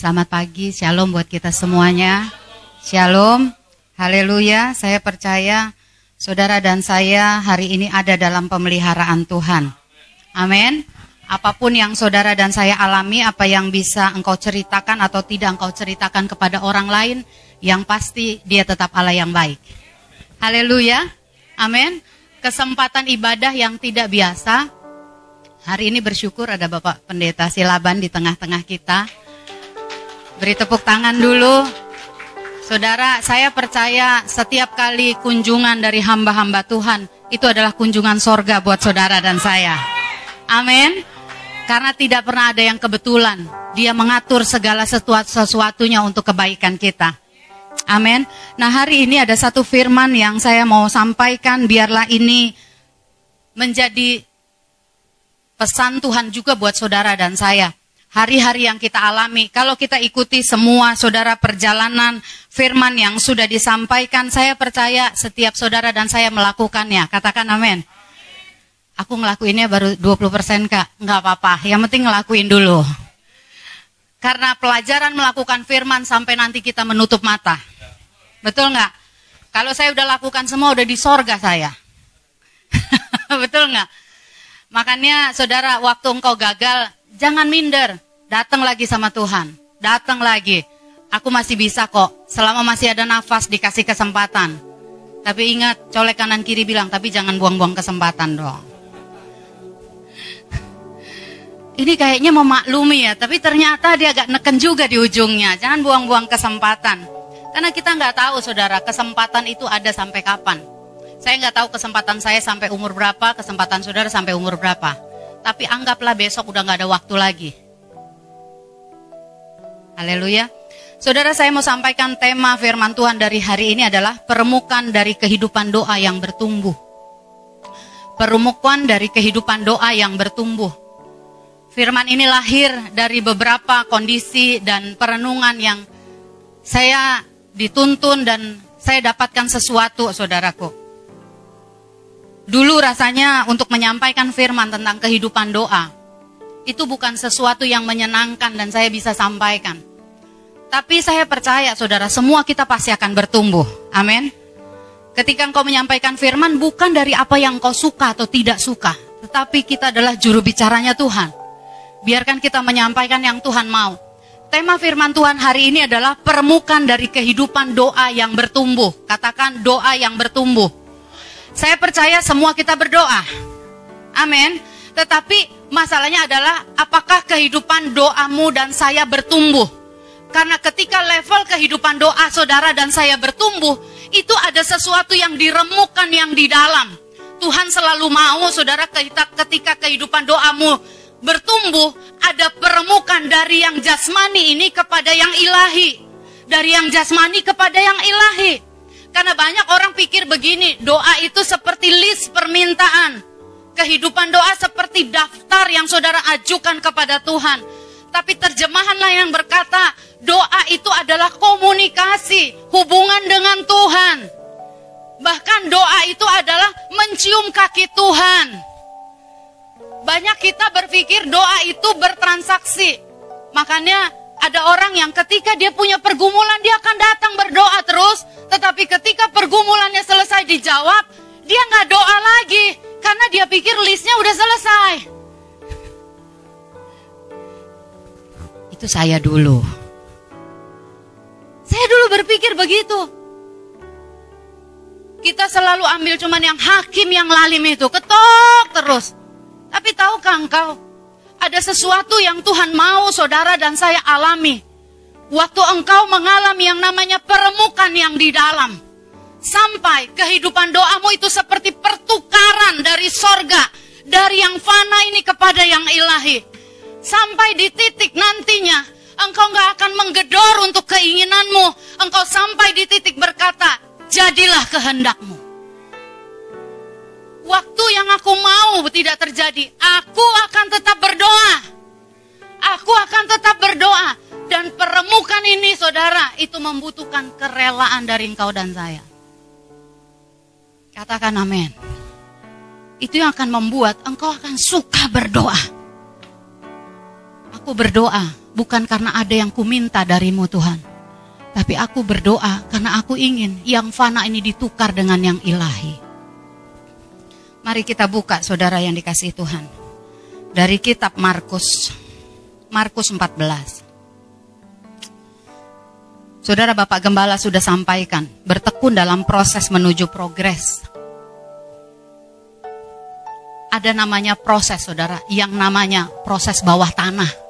Selamat pagi, shalom buat kita semuanya. Shalom, haleluya. Saya percaya saudara dan saya hari ini ada dalam pemeliharaan Tuhan. Amin. Apa pun yang saudara dan saya alami, apa yang bisa engkau ceritakan atau tidak engkau ceritakan kepada orang lain, yang pasti dia tetap Allah yang baik. Haleluya. Amin. Kesempatan ibadah yang tidak biasa. Hari ini bersyukur ada Bapak Pendeta Silaban di tengah-tengah kita Beri tepuk tangan dulu. Saudara, saya percaya setiap kali kunjungan dari hamba-hamba Tuhan, itu adalah kunjungan sorga buat saudara dan saya. Amin. Karena tidak pernah ada yang kebetulan. Dia mengatur segala sesuatunya untuk kebaikan kita. Amin. Nah hari ini ada satu firman yang saya mau sampaikan. Biarlah ini menjadi pesan Tuhan juga buat saudara dan saya hari-hari yang kita alami. Kalau kita ikuti semua saudara perjalanan firman yang sudah disampaikan, saya percaya setiap saudara dan saya melakukannya. Katakan amin. Aku ngelakuinnya baru 20% kak, nggak apa-apa. Yang penting ngelakuin dulu. Karena pelajaran melakukan firman sampai nanti kita menutup mata. Betul nggak? Kalau saya udah lakukan semua udah di sorga saya. Betul nggak? Makanya saudara waktu engkau gagal Jangan minder, datang lagi sama Tuhan. Datang lagi. Aku masih bisa kok, selama masih ada nafas dikasih kesempatan. Tapi ingat, colek kanan kiri bilang, tapi jangan buang-buang kesempatan dong. Ini kayaknya memaklumi ya, tapi ternyata dia agak neken juga di ujungnya. Jangan buang-buang kesempatan. Karena kita nggak tahu saudara, kesempatan itu ada sampai kapan. Saya nggak tahu kesempatan saya sampai umur berapa, kesempatan saudara sampai umur berapa. Tapi anggaplah besok udah gak ada waktu lagi. Haleluya. Saudara saya mau sampaikan tema firman Tuhan dari hari ini adalah permukaan dari kehidupan doa yang bertumbuh. Permukaan dari kehidupan doa yang bertumbuh. Firman ini lahir dari beberapa kondisi dan perenungan yang saya dituntun dan saya dapatkan sesuatu saudaraku. Dulu rasanya untuk menyampaikan firman tentang kehidupan doa, itu bukan sesuatu yang menyenangkan dan saya bisa sampaikan. Tapi saya percaya saudara, semua kita pasti akan bertumbuh. Amin. Ketika engkau menyampaikan firman bukan dari apa yang engkau suka atau tidak suka, tetapi kita adalah juru bicaranya Tuhan. Biarkan kita menyampaikan yang Tuhan mau. Tema firman Tuhan hari ini adalah permukaan dari kehidupan doa yang bertumbuh. Katakan doa yang bertumbuh. Saya percaya semua kita berdoa. Amin. Tetapi masalahnya adalah apakah kehidupan doamu dan saya bertumbuh? Karena ketika level kehidupan doa saudara dan saya bertumbuh, itu ada sesuatu yang diremukkan yang di dalam. Tuhan selalu mau saudara ketika kehidupan doamu bertumbuh, ada peremukan dari yang jasmani ini kepada yang ilahi. Dari yang jasmani kepada yang ilahi. Karena banyak orang pikir begini, doa itu seperti list permintaan. Kehidupan doa seperti daftar yang saudara ajukan kepada Tuhan. Tapi terjemahan lain yang berkata, doa itu adalah komunikasi, hubungan dengan Tuhan. Bahkan doa itu adalah mencium kaki Tuhan. Banyak kita berpikir doa itu bertransaksi. Makanya ada orang yang ketika dia punya pergumulan dia akan datang berdoa terus, tetapi ketika pergumulannya selesai dijawab, dia nggak doa lagi karena dia pikir listnya udah selesai. Itu saya dulu. Saya dulu berpikir begitu. Kita selalu ambil cuman yang hakim yang lalim itu, ketok terus. Tapi tahukah engkau, ada sesuatu yang Tuhan mau saudara dan saya alami. Waktu engkau mengalami yang namanya peremukan yang di dalam. Sampai kehidupan doamu itu seperti pertukaran dari sorga. Dari yang fana ini kepada yang ilahi. Sampai di titik nantinya engkau nggak akan menggedor untuk keinginanmu. Engkau sampai di titik berkata, jadilah kehendakmu waktu yang aku mau tidak terjadi, aku akan tetap berdoa. Aku akan tetap berdoa. Dan peremukan ini saudara, itu membutuhkan kerelaan dari engkau dan saya. Katakan amin. Itu yang akan membuat engkau akan suka berdoa. Aku berdoa bukan karena ada yang kuminta darimu Tuhan. Tapi aku berdoa karena aku ingin yang fana ini ditukar dengan yang ilahi. Mari kita buka saudara yang dikasih Tuhan. Dari kitab Markus. Markus 14. Saudara Bapak Gembala sudah sampaikan, bertekun dalam proses menuju progres. Ada namanya proses, saudara, yang namanya proses bawah tanah.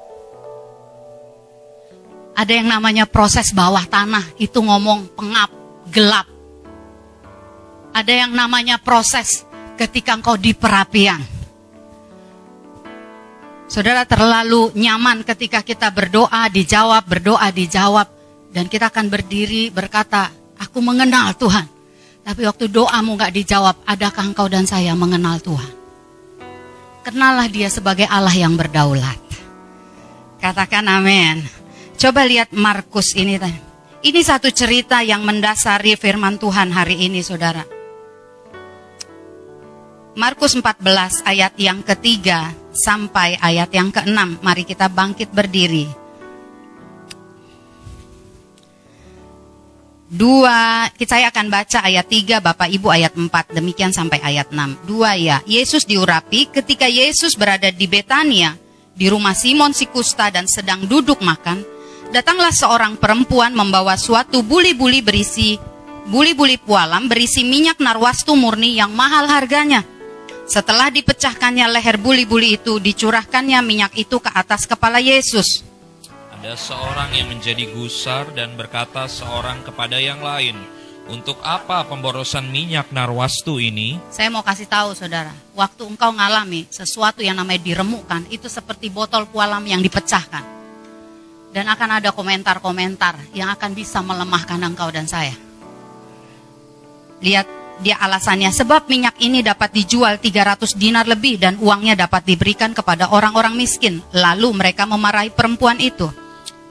Ada yang namanya proses bawah tanah, itu ngomong pengap, gelap. Ada yang namanya proses ketika engkau di perapian. Saudara terlalu nyaman ketika kita berdoa, dijawab, berdoa, dijawab dan kita akan berdiri berkata, aku mengenal Tuhan. Tapi waktu doamu gak dijawab, adakah engkau dan saya mengenal Tuhan? Kenallah dia sebagai Allah yang berdaulat. Katakan amin. Coba lihat Markus ini. Ini satu cerita yang mendasari firman Tuhan hari ini saudara. Markus 14 ayat yang ketiga sampai ayat yang keenam. Mari kita bangkit berdiri. Dua, saya akan baca ayat 3, Bapak Ibu ayat 4, demikian sampai ayat 6. Dua ya, Yesus diurapi ketika Yesus berada di Betania, di rumah Simon si kusta dan sedang duduk makan, datanglah seorang perempuan membawa suatu buli-buli berisi, buli-buli pualam berisi minyak narwastu murni yang mahal harganya. Setelah dipecahkannya leher buli-buli itu, dicurahkannya minyak itu ke atas kepala Yesus. Ada seorang yang menjadi gusar dan berkata seorang kepada yang lain, untuk apa pemborosan minyak narwastu ini? Saya mau kasih tahu saudara, waktu engkau ngalami sesuatu yang namanya diremukkan, itu seperti botol kualam yang dipecahkan. Dan akan ada komentar-komentar yang akan bisa melemahkan engkau dan saya. Lihat dia alasannya sebab minyak ini dapat dijual 300 dinar lebih dan uangnya dapat diberikan kepada orang-orang miskin. Lalu mereka memarahi perempuan itu.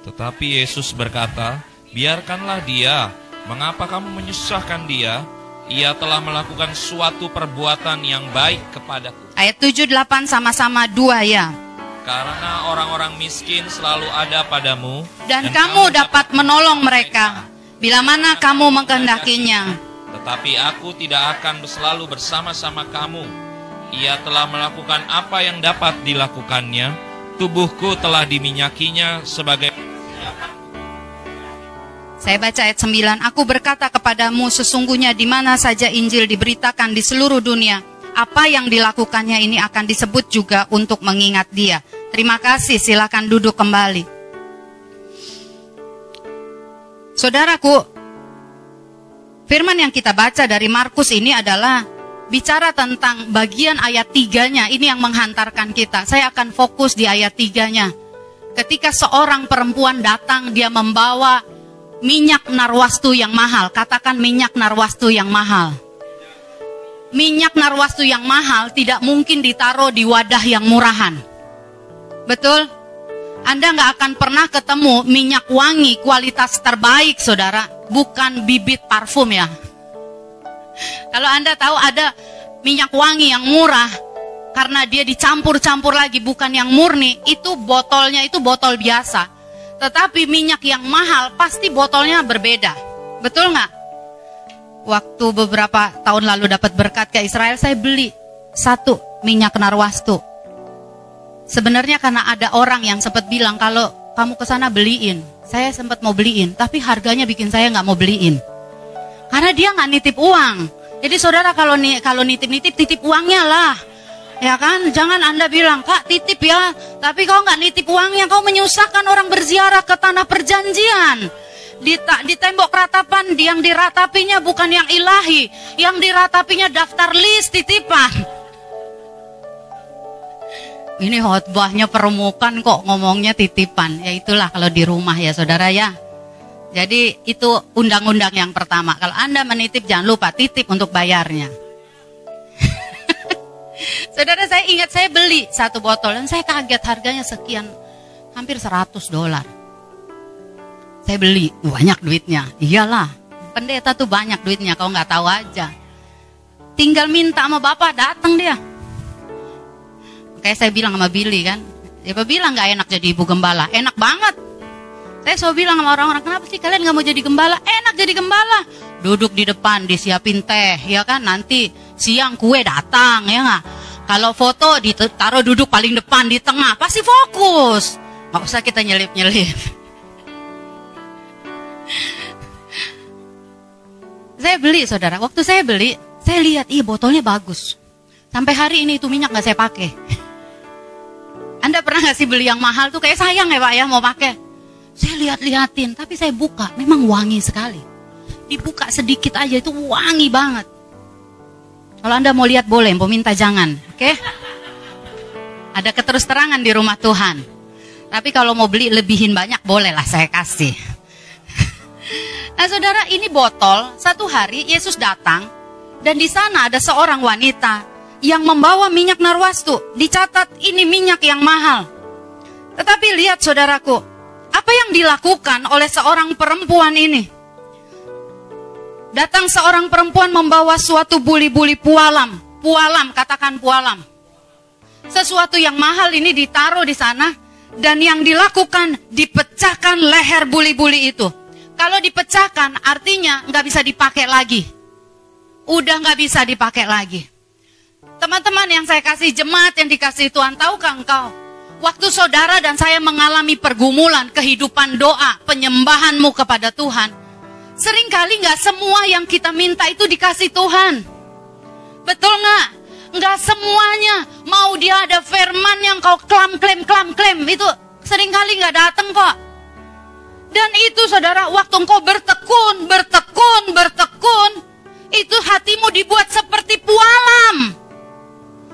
Tetapi Yesus berkata, biarkanlah dia. Mengapa kamu menyusahkan dia? Ia telah melakukan suatu perbuatan yang baik kepadaku. Ayat 7-8 sama-sama dua ya. Karena orang-orang miskin selalu ada padamu. Dan, dan kamu dapat menolong mereka. Bila mana kamu mengkehendakinya. Tetapi aku tidak akan selalu bersama-sama kamu. Ia telah melakukan apa yang dapat dilakukannya. Tubuhku telah diminyakinya sebagai saya baca ayat 9, Aku berkata kepadamu sesungguhnya di mana saja Injil diberitakan di seluruh dunia, apa yang dilakukannya ini akan disebut juga untuk mengingat dia. Terima kasih, silakan duduk kembali. Saudaraku, firman yang kita baca dari Markus ini adalah bicara tentang bagian ayat tiganya, ini yang menghantarkan kita. Saya akan fokus di ayat tiganya. Ketika seorang perempuan datang, dia membawa minyak narwastu yang mahal. Katakan minyak narwastu yang mahal. Minyak narwastu yang mahal tidak mungkin ditaruh di wadah yang murahan. Betul? Anda nggak akan pernah ketemu minyak wangi kualitas terbaik, saudara. Bukan bibit parfum ya. Kalau Anda tahu ada minyak wangi yang murah, karena dia dicampur-campur lagi, bukan yang murni, itu botolnya itu botol biasa tetapi minyak yang mahal pasti botolnya berbeda. Betul nggak? Waktu beberapa tahun lalu dapat berkat ke Israel, saya beli satu minyak narwastu. Sebenarnya karena ada orang yang sempat bilang kalau kamu ke sana beliin. Saya sempat mau beliin, tapi harganya bikin saya nggak mau beliin. Karena dia nggak nitip uang. Jadi saudara kalau nih kalau nitip-nitip titip uangnya lah. Ya kan, jangan Anda bilang, Kak titip ya, tapi kau nggak nitip uangnya, kau menyusahkan orang berziarah ke tanah perjanjian. Di, di tembok ratapan yang diratapinya bukan yang ilahi, yang diratapinya daftar list titipan. Ini khotbahnya permukaan kok ngomongnya titipan. Ya itulah kalau di rumah ya saudara ya. Jadi itu undang-undang yang pertama. Kalau Anda menitip jangan lupa titip untuk bayarnya. Saudara saya ingat saya beli satu botol dan saya kaget harganya sekian hampir 100 dolar. Saya beli banyak duitnya. Iyalah, pendeta tuh banyak duitnya kau nggak tahu aja. Tinggal minta sama bapak datang dia. Kayak saya bilang sama Billy kan, Siapa bilang nggak enak jadi ibu gembala? Enak banget. Saya selalu bilang sama orang-orang, kenapa sih kalian nggak mau jadi gembala? Enak jadi gembala. Duduk di depan, disiapin teh, ya kan? Nanti siang kue datang, ya nggak? Kalau foto ditaruh duduk paling depan di tengah, pasti fokus. Nggak usah kita nyelip-nyelip. Saya beli, saudara. Waktu saya beli, saya lihat, iya botolnya bagus. Sampai hari ini itu minyak nggak saya pakai. Anda pernah nggak sih beli yang mahal tuh kayak sayang ya Pak ya mau pakai? Saya lihat-liatin, tapi saya buka, memang wangi sekali. Dibuka sedikit aja itu wangi banget. Kalau Anda mau lihat boleh, mau minta jangan, oke? Okay? Ada keterus terangan di rumah Tuhan. Tapi kalau mau beli lebihin banyak, bolehlah saya kasih. Nah saudara, ini botol, satu hari Yesus datang, dan di sana ada seorang wanita yang membawa minyak narwastu. Dicatat ini minyak yang mahal. Tetapi lihat saudaraku, apa yang dilakukan oleh seorang perempuan ini? Datang seorang perempuan membawa suatu buli-buli pualam. Pualam, katakan pualam. Sesuatu yang mahal ini ditaruh di sana. Dan yang dilakukan, dipecahkan leher buli-buli itu. Kalau dipecahkan, artinya nggak bisa dipakai lagi. Udah nggak bisa dipakai lagi. Teman-teman yang saya kasih jemaat yang dikasih Tuhan, tahukah engkau? Waktu saudara dan saya mengalami pergumulan kehidupan doa, penyembahanmu kepada Tuhan. Seringkali nggak semua yang kita minta itu dikasih Tuhan. Betul nggak? Nggak semuanya. Mau dia ada firman yang kau klam klaim klam klaim itu sering kali nggak datang kok. Dan itu saudara, waktu engkau bertekun, bertekun, bertekun, itu hatimu dibuat seperti pualam.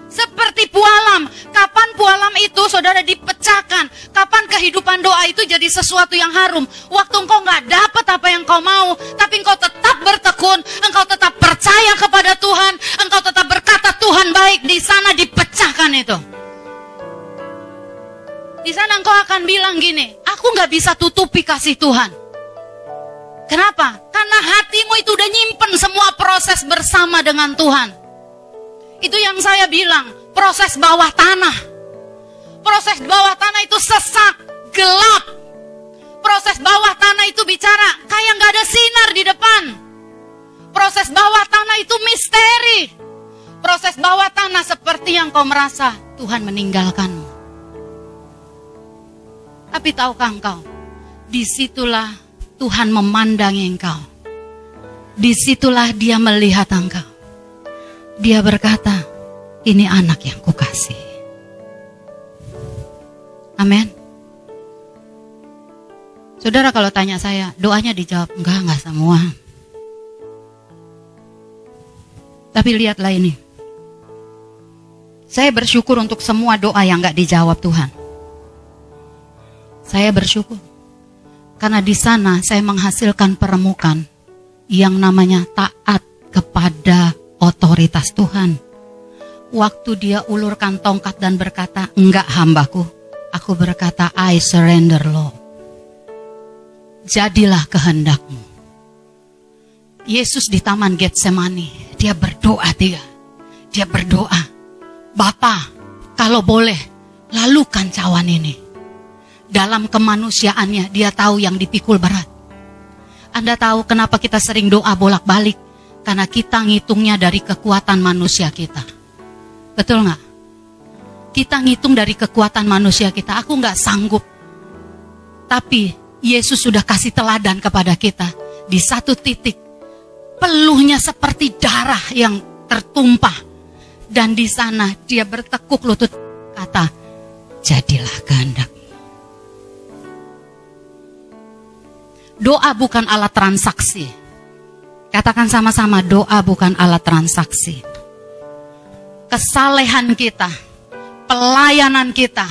Seperti pualam. Kapan pualam itu saudara dipecahkan? Kapan kehidupan doa itu jadi sesuatu yang harum? Waktu engkau nggak dapat apa yang kau mau, tapi engkau tetap bertekun, engkau tetap percaya kepada Tuhan, engkau tetap berkata Tuhan baik, di sana dipecahkan itu. Di sana engkau akan bilang gini, aku nggak bisa tutupi kasih Tuhan. Kenapa? Karena hatimu itu udah nyimpen semua proses bersama dengan Tuhan. Itu yang saya bilang, proses bawah tanah. Proses bawah tanah itu sesak, gelap. Proses bawah tanah itu bicara kayak nggak ada sinar di depan. Proses bawah tanah itu misteri. Proses bawah tanah seperti yang kau merasa Tuhan meninggalkanmu. Tapi tahukah engkau, di situlah Tuhan memandangi engkau. Di situlah dia melihat engkau. Dia berkata, ini anak yang kukasih. Amin. Saudara kalau tanya saya, doanya dijawab, enggak, enggak semua. Tapi lihatlah ini. Saya bersyukur untuk semua doa yang enggak dijawab Tuhan. Saya bersyukur. Karena di sana saya menghasilkan peremukan yang namanya taat kepada otoritas Tuhan. Waktu dia ulurkan tongkat dan berkata, enggak hambaku. Aku berkata, I surrender Lord. Jadilah kehendakmu. Yesus di taman Getsemani, dia berdoa dia. Dia berdoa, Bapa, kalau boleh, lalukan cawan ini. Dalam kemanusiaannya, dia tahu yang dipikul berat. Anda tahu kenapa kita sering doa bolak-balik? Karena kita ngitungnya dari kekuatan manusia kita. Betul nggak? Kita ngitung dari kekuatan manusia kita. Aku nggak sanggup. Tapi Yesus sudah kasih teladan kepada kita. Di satu titik. Peluhnya seperti darah yang tertumpah. Dan di sana dia bertekuk lutut kata, jadilah kehendak. Doa bukan alat transaksi Katakan sama-sama doa bukan alat transaksi. Kesalehan kita, pelayanan kita,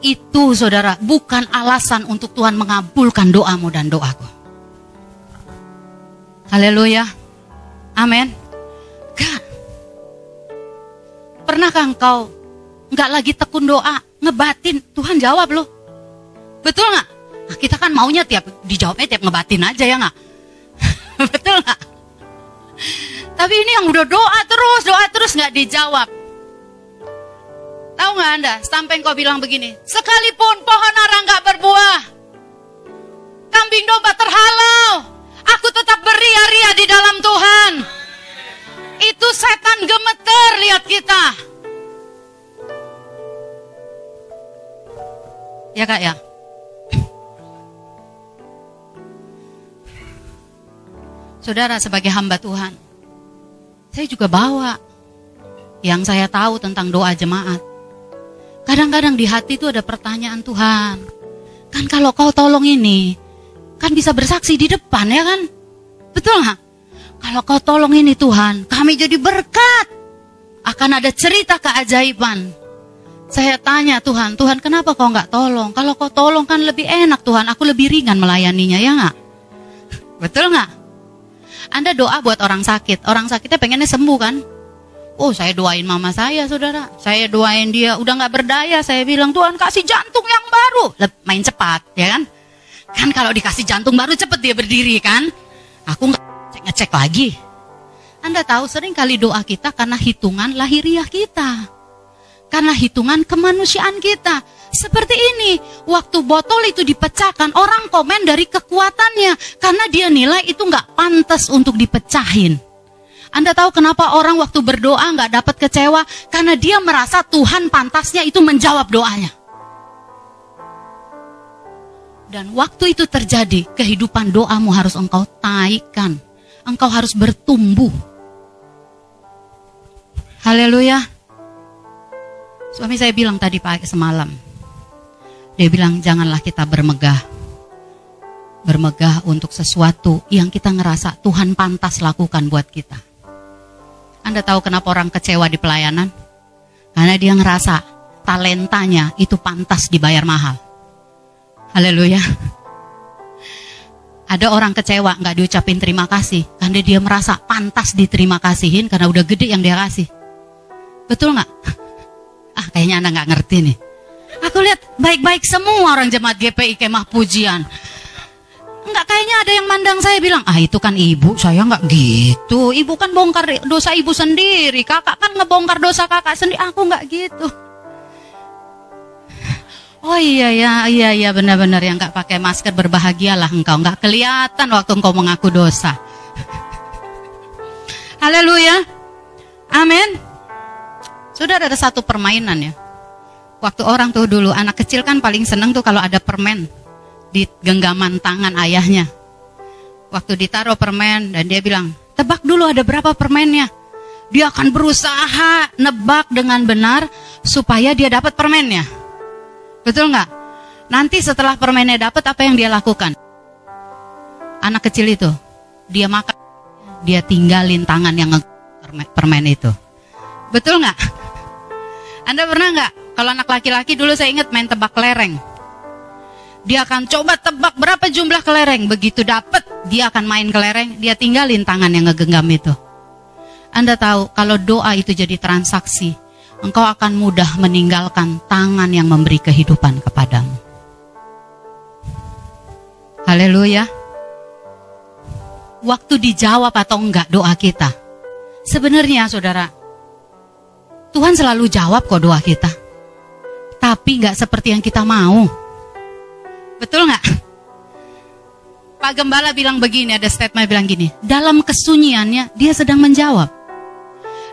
itu saudara bukan alasan untuk Tuhan mengabulkan doamu dan doaku. Haleluya. Amin. Gak. Pernahkah engkau nggak lagi tekun doa, ngebatin, Tuhan jawab loh. Betul nggak? Nah, kita kan maunya tiap dijawabnya tiap ngebatin aja ya nggak? Betul nggak? Tapi ini yang udah doa terus, doa terus nggak dijawab. Tahu nggak Anda, sampai engkau bilang begini, sekalipun pohon ara nggak berbuah, kambing domba terhalau, aku tetap beria-ria di dalam Tuhan. Itu setan gemeter lihat kita. Ya kak ya. Saudara sebagai hamba Tuhan, saya juga bawa yang saya tahu tentang doa jemaat. Kadang-kadang di hati itu ada pertanyaan Tuhan. Kan kalau kau tolong ini, kan bisa bersaksi di depan ya kan? Betul nggak? Kalau kau tolong ini Tuhan, kami jadi berkat. Akan ada cerita keajaiban. Saya tanya Tuhan, Tuhan kenapa kau nggak tolong? Kalau kau tolong kan lebih enak Tuhan, aku lebih ringan melayaninya ya nggak? Betul nggak? Anda doa buat orang sakit, orang sakitnya pengennya sembuh kan? Oh saya doain mama saya saudara, saya doain dia udah nggak berdaya, saya bilang Tuhan kasih jantung yang baru, main cepat ya kan? Kan kalau dikasih jantung baru cepet dia berdiri kan? Aku nggak ngecek, ngecek lagi. Anda tahu sering kali doa kita karena hitungan lahiriah kita. Karena hitungan kemanusiaan kita. Seperti ini, waktu botol itu dipecahkan, orang komen dari kekuatannya. Karena dia nilai itu nggak pantas untuk dipecahin. Anda tahu kenapa orang waktu berdoa nggak dapat kecewa? Karena dia merasa Tuhan pantasnya itu menjawab doanya. Dan waktu itu terjadi, kehidupan doamu harus engkau taikkan. Engkau harus bertumbuh. Haleluya. Suami saya bilang tadi pagi semalam. Dia bilang janganlah kita bermegah. Bermegah untuk sesuatu yang kita ngerasa Tuhan pantas lakukan buat kita. Anda tahu kenapa orang kecewa di pelayanan? Karena dia ngerasa talentanya itu pantas dibayar mahal. Haleluya. Ada orang kecewa nggak diucapin terima kasih karena dia merasa pantas diterima kasihin karena udah gede yang dia kasih. Betul nggak? Ah kayaknya anda nggak ngerti nih. Aku lihat baik-baik semua orang jemaat GPI kemah pujian. Enggak kayaknya ada yang mandang saya bilang, ah itu kan ibu, saya nggak gitu. Ibu kan bongkar dosa ibu sendiri, kakak kan ngebongkar dosa kakak sendiri. Aku nggak gitu. Oh iya ya, iya iya benar-benar yang nggak pakai masker berbahagialah engkau nggak kelihatan waktu engkau mengaku dosa. Haleluya, amin. Sudah ada satu permainan ya. Waktu orang tuh dulu anak kecil kan paling seneng tuh kalau ada permen di genggaman tangan ayahnya. Waktu ditaruh permen dan dia bilang, tebak dulu ada berapa permennya. Dia akan berusaha nebak dengan benar supaya dia dapat permennya. Betul nggak? Nanti setelah permennya dapat apa yang dia lakukan? Anak kecil itu, dia makan, dia tinggalin tangan yang permen itu. Betul nggak? Anda pernah nggak? Kalau anak laki-laki dulu saya ingat main tebak kelereng. Dia akan coba tebak berapa jumlah kelereng. Begitu dapat, dia akan main kelereng, dia tinggalin tangan yang ngegenggam itu. Anda tahu kalau doa itu jadi transaksi, engkau akan mudah meninggalkan tangan yang memberi kehidupan kepadamu. Haleluya. Waktu dijawab atau enggak doa kita. Sebenarnya saudara, Tuhan selalu jawab kok doa kita. Tapi enggak seperti yang kita mau. Betul nggak? Pak Gembala bilang begini, ada statement bilang gini, dalam kesunyiannya dia sedang menjawab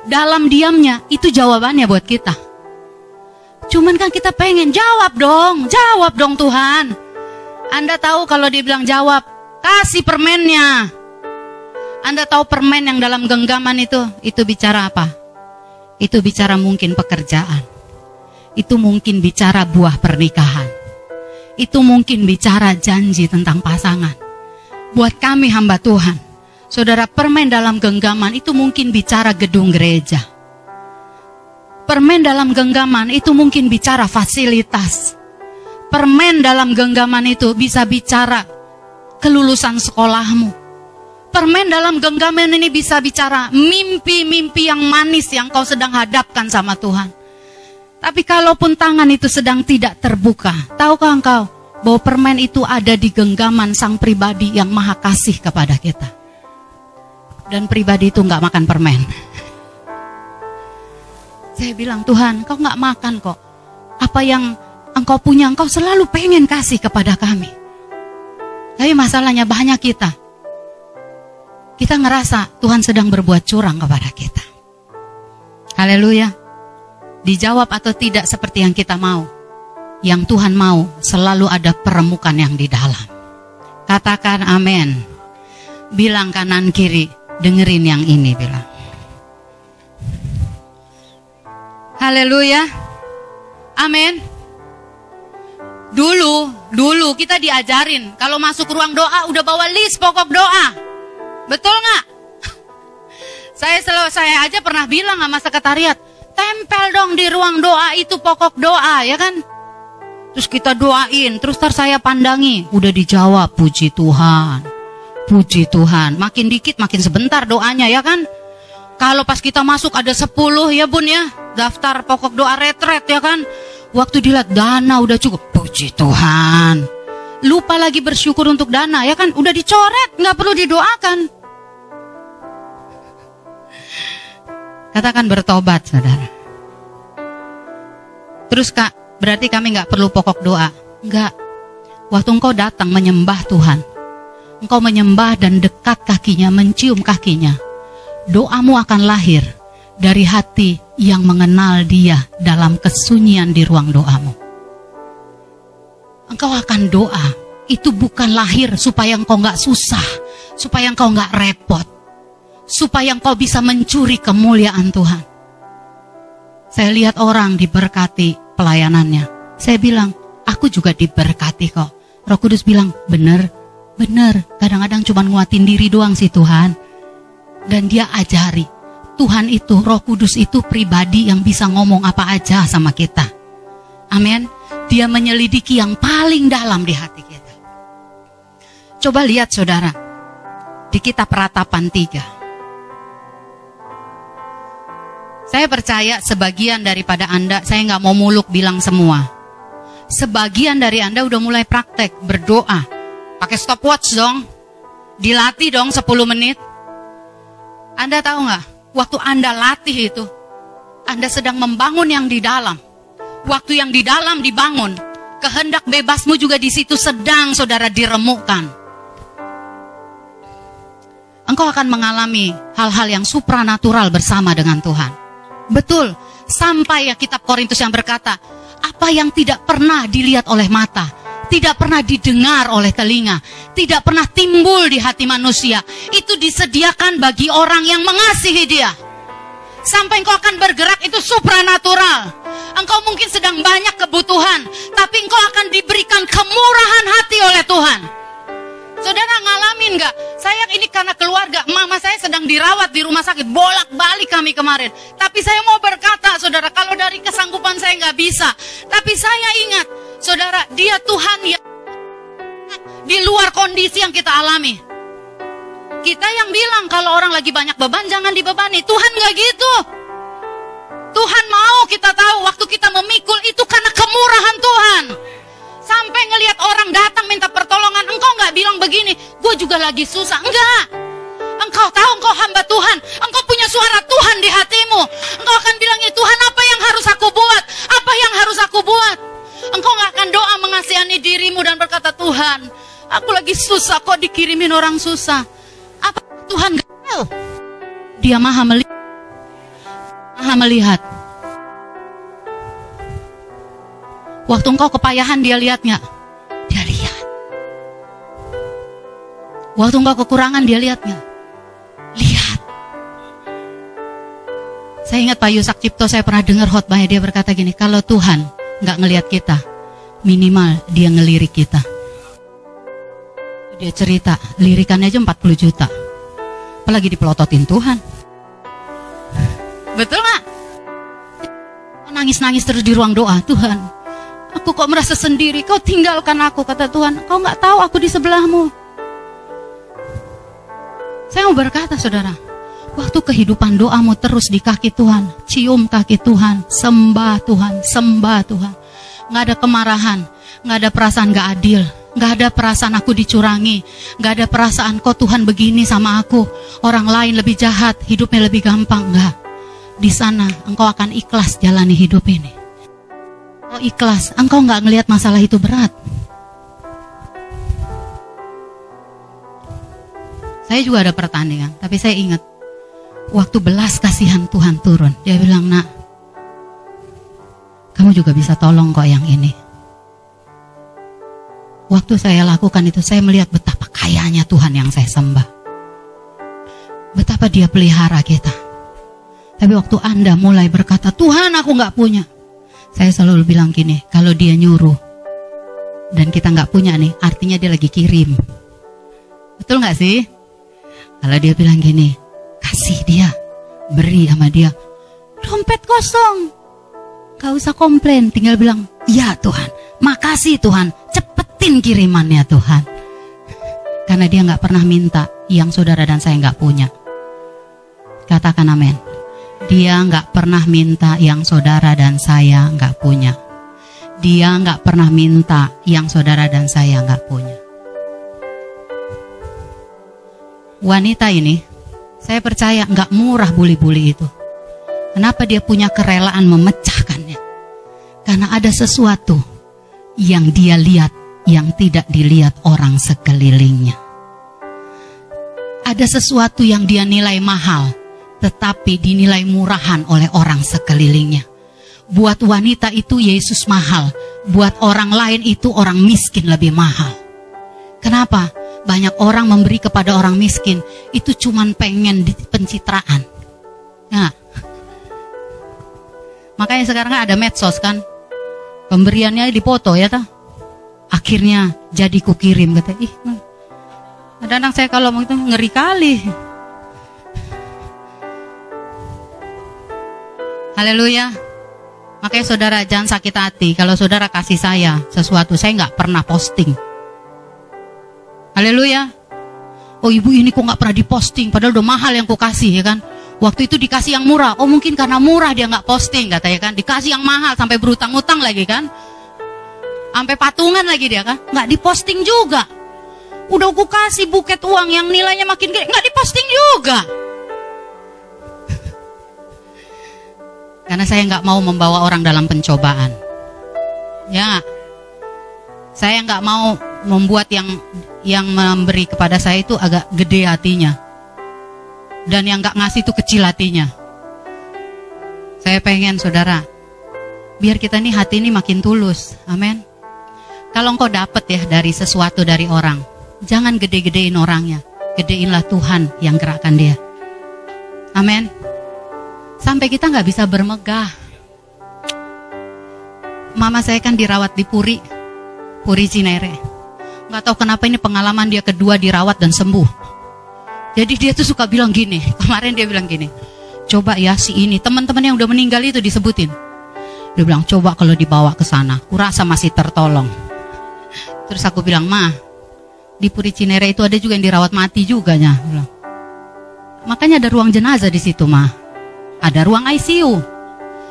dalam diamnya itu jawabannya buat kita. Cuman kan kita pengen jawab dong, jawab dong Tuhan. Anda tahu kalau dia bilang jawab, kasih permennya. Anda tahu permen yang dalam genggaman itu, itu bicara apa? Itu bicara mungkin pekerjaan. Itu mungkin bicara buah pernikahan. Itu mungkin bicara janji tentang pasangan. Buat kami hamba Tuhan, Saudara, permen dalam genggaman itu mungkin bicara gedung gereja. Permen dalam genggaman itu mungkin bicara fasilitas. Permen dalam genggaman itu bisa bicara kelulusan sekolahmu. Permen dalam genggaman ini bisa bicara mimpi-mimpi yang manis yang kau sedang hadapkan sama Tuhan. Tapi kalaupun tangan itu sedang tidak terbuka, tahukah engkau bahwa permen itu ada di genggaman sang pribadi yang maha kasih kepada kita dan pribadi itu nggak makan permen. Saya bilang Tuhan, kau nggak makan kok. Apa yang engkau punya, engkau selalu pengen kasih kepada kami. Tapi masalahnya banyak kita. Kita ngerasa Tuhan sedang berbuat curang kepada kita. Haleluya. Dijawab atau tidak seperti yang kita mau. Yang Tuhan mau selalu ada peremukan yang di dalam. Katakan amin. Bilang kanan kiri, dengerin yang ini bilang. Haleluya. Amin. Dulu, dulu kita diajarin kalau masuk ruang doa udah bawa list pokok doa. Betul nggak? Saya selalu saya aja pernah bilang sama sekretariat, tempel dong di ruang doa itu pokok doa ya kan? Terus kita doain, terus tar saya pandangi, udah dijawab, puji Tuhan. Puji Tuhan, makin dikit makin sebentar doanya ya kan? Kalau pas kita masuk ada 10 ya bun ya, daftar pokok doa retret ya kan? Waktu dilihat dana udah cukup, puji Tuhan. Lupa lagi bersyukur untuk dana ya kan? Udah dicoret, nggak perlu didoakan. Katakan bertobat saudara. Terus kak, berarti kami nggak perlu pokok doa. Enggak. Waktu engkau datang menyembah Tuhan, engkau menyembah dan dekat kakinya, mencium kakinya, doamu akan lahir dari hati yang mengenal dia dalam kesunyian di ruang doamu. Engkau akan doa, itu bukan lahir supaya engkau nggak susah, supaya engkau nggak repot, supaya engkau bisa mencuri kemuliaan Tuhan. Saya lihat orang diberkati pelayanannya. Saya bilang, aku juga diberkati kok. Roh Kudus bilang, bener, bener. Kadang-kadang cuma nguatin diri doang sih Tuhan. Dan dia ajari, Tuhan itu, Roh Kudus itu pribadi yang bisa ngomong apa aja sama kita. Amin. Dia menyelidiki yang paling dalam di hati kita. Coba lihat saudara, di kitab ratapan 3. Saya percaya sebagian daripada Anda, saya nggak mau muluk bilang semua. Sebagian dari Anda udah mulai praktek berdoa. Pakai stopwatch dong. Dilatih dong 10 menit. Anda tahu nggak? Waktu Anda latih itu, Anda sedang membangun yang di dalam. Waktu yang di dalam dibangun, kehendak bebasmu juga di situ sedang saudara diremukkan. Engkau akan mengalami hal-hal yang supranatural bersama dengan Tuhan. Betul, sampai ya kitab Korintus yang berkata, apa yang tidak pernah dilihat oleh mata, tidak pernah didengar oleh telinga, tidak pernah timbul di hati manusia, itu disediakan bagi orang yang mengasihi dia. Sampai engkau akan bergerak itu supranatural. Engkau mungkin sedang banyak kebutuhan, tapi engkau akan diberikan kemurahan hati oleh Tuhan. Saudara ngalamin nggak? Saya ini karena keluarga, mama saya sedang dirawat di rumah sakit, bolak-balik kami kemarin. Tapi saya mau berkata, saudara, kalau dari kesanggupan saya nggak bisa. Tapi saya ingat, saudara, dia Tuhan yang di luar kondisi yang kita alami. Kita yang bilang kalau orang lagi banyak beban jangan dibebani. Tuhan nggak gitu. Tuhan mau kita tahu waktu kita memikul itu karena kemurahan Tuhan. Sampai ngelihat orang datang minta pertolongan, engkau nggak bilang begini, gue juga lagi susah. Enggak. Engkau tahu engkau hamba Tuhan, engkau punya suara Tuhan di hatimu. Engkau akan bilang, ya Tuhan apa yang harus aku buat? Apa yang harus aku buat? Engkau nggak akan doa mengasihani dirimu dan berkata, Tuhan, aku lagi susah kok dikirimin orang susah. Apa Tuhan gak tahu? Dia maha melihat. Maha melihat. Waktu engkau kepayahan dia lihat nggak? Dia lihat. Waktu engkau kekurangan dia lihat nggak? Lihat. Saya ingat Pak Yusak Cipto saya pernah dengar khotbahnya dia berkata gini, kalau Tuhan nggak ngelihat kita, minimal dia ngelirik kita. Dia cerita, lirikannya aja 40 juta. Apalagi dipelototin Tuhan. Betul nggak? Nangis-nangis terus di ruang doa, Tuhan, Aku kok merasa sendiri, kau tinggalkan aku, kata Tuhan. Kau nggak tahu aku di sebelahmu. Saya mau berkata, saudara, waktu kehidupan doamu terus di kaki Tuhan, cium kaki Tuhan, sembah Tuhan, sembah Tuhan. Nggak ada kemarahan, nggak ada perasaan nggak adil, nggak ada perasaan aku dicurangi, nggak ada perasaan kok Tuhan begini sama aku, orang lain lebih jahat, hidupnya lebih gampang, nggak. Di sana engkau akan ikhlas jalani hidup ini. Oh ikhlas, engkau nggak ngelihat masalah itu berat. Saya juga ada pertandingan, tapi saya ingat waktu belas kasihan Tuhan turun, dia bilang, "Nak, kamu juga bisa tolong kok yang ini." Waktu saya lakukan itu, saya melihat betapa kayanya Tuhan yang saya sembah. Betapa dia pelihara kita. Tapi waktu Anda mulai berkata, Tuhan aku nggak punya. Saya selalu bilang gini, kalau dia nyuruh dan kita nggak punya nih, artinya dia lagi kirim. Betul nggak sih? Kalau dia bilang gini, kasih dia, beri sama dia. Dompet kosong. Gak usah komplain, tinggal bilang, ya Tuhan, makasih Tuhan, cepetin kirimannya Tuhan. Karena dia nggak pernah minta yang saudara dan saya nggak punya. Katakan amin. Dia nggak pernah minta yang saudara dan saya nggak punya. Dia nggak pernah minta yang saudara dan saya nggak punya. wanita ini, saya percaya nggak murah buli-buli itu. Kenapa dia punya kerelaan memecahkannya? Karena ada sesuatu yang dia lihat yang tidak dilihat orang sekelilingnya. Ada sesuatu yang dia nilai mahal, tetapi dinilai murahan oleh orang sekelilingnya. Buat wanita itu Yesus mahal, buat orang lain itu orang miskin lebih mahal. Kenapa? banyak orang memberi kepada orang miskin itu cuman pengen di pencitraan. Nah, makanya sekarang kan ada medsos kan, pemberiannya dipoto ya ta. Akhirnya jadi kukirim kata, ih, ada anak saya kalau mau itu ngeri kali. Haleluya. Makanya saudara jangan sakit hati kalau saudara kasih saya sesuatu saya nggak pernah posting Haleluya. Oh ibu ini kok nggak pernah diposting, padahal udah mahal yang kau kasih ya kan. Waktu itu dikasih yang murah, oh mungkin karena murah dia nggak posting katanya kan. Dikasih yang mahal sampai berutang-utang lagi kan. Sampai patungan lagi dia kan, nggak diposting juga. Udah aku kasih buket uang yang nilainya makin gede, nggak diposting juga. Karena saya nggak mau membawa orang dalam pencobaan. Ya, saya nggak mau membuat yang yang memberi kepada saya itu agak gede hatinya. Dan yang gak ngasih itu kecil hatinya. Saya pengen saudara, biar kita nih hati ini makin tulus. Amin. Kalau engkau dapat ya dari sesuatu dari orang, jangan gede-gedein orangnya. Gedeinlah Tuhan yang gerakkan dia. Amin. Sampai kita nggak bisa bermegah. Mama saya kan dirawat di Puri, Puri Cinere nggak tahu kenapa ini pengalaman dia kedua dirawat dan sembuh. Jadi dia tuh suka bilang gini, kemarin dia bilang gini, coba ya si ini teman-teman yang udah meninggal itu disebutin. Dia bilang coba kalau dibawa ke sana, kurasa masih tertolong. Terus aku bilang mah di Puri Cinere itu ada juga yang dirawat mati juga nya. Makanya ada ruang jenazah di situ mah, ada ruang ICU.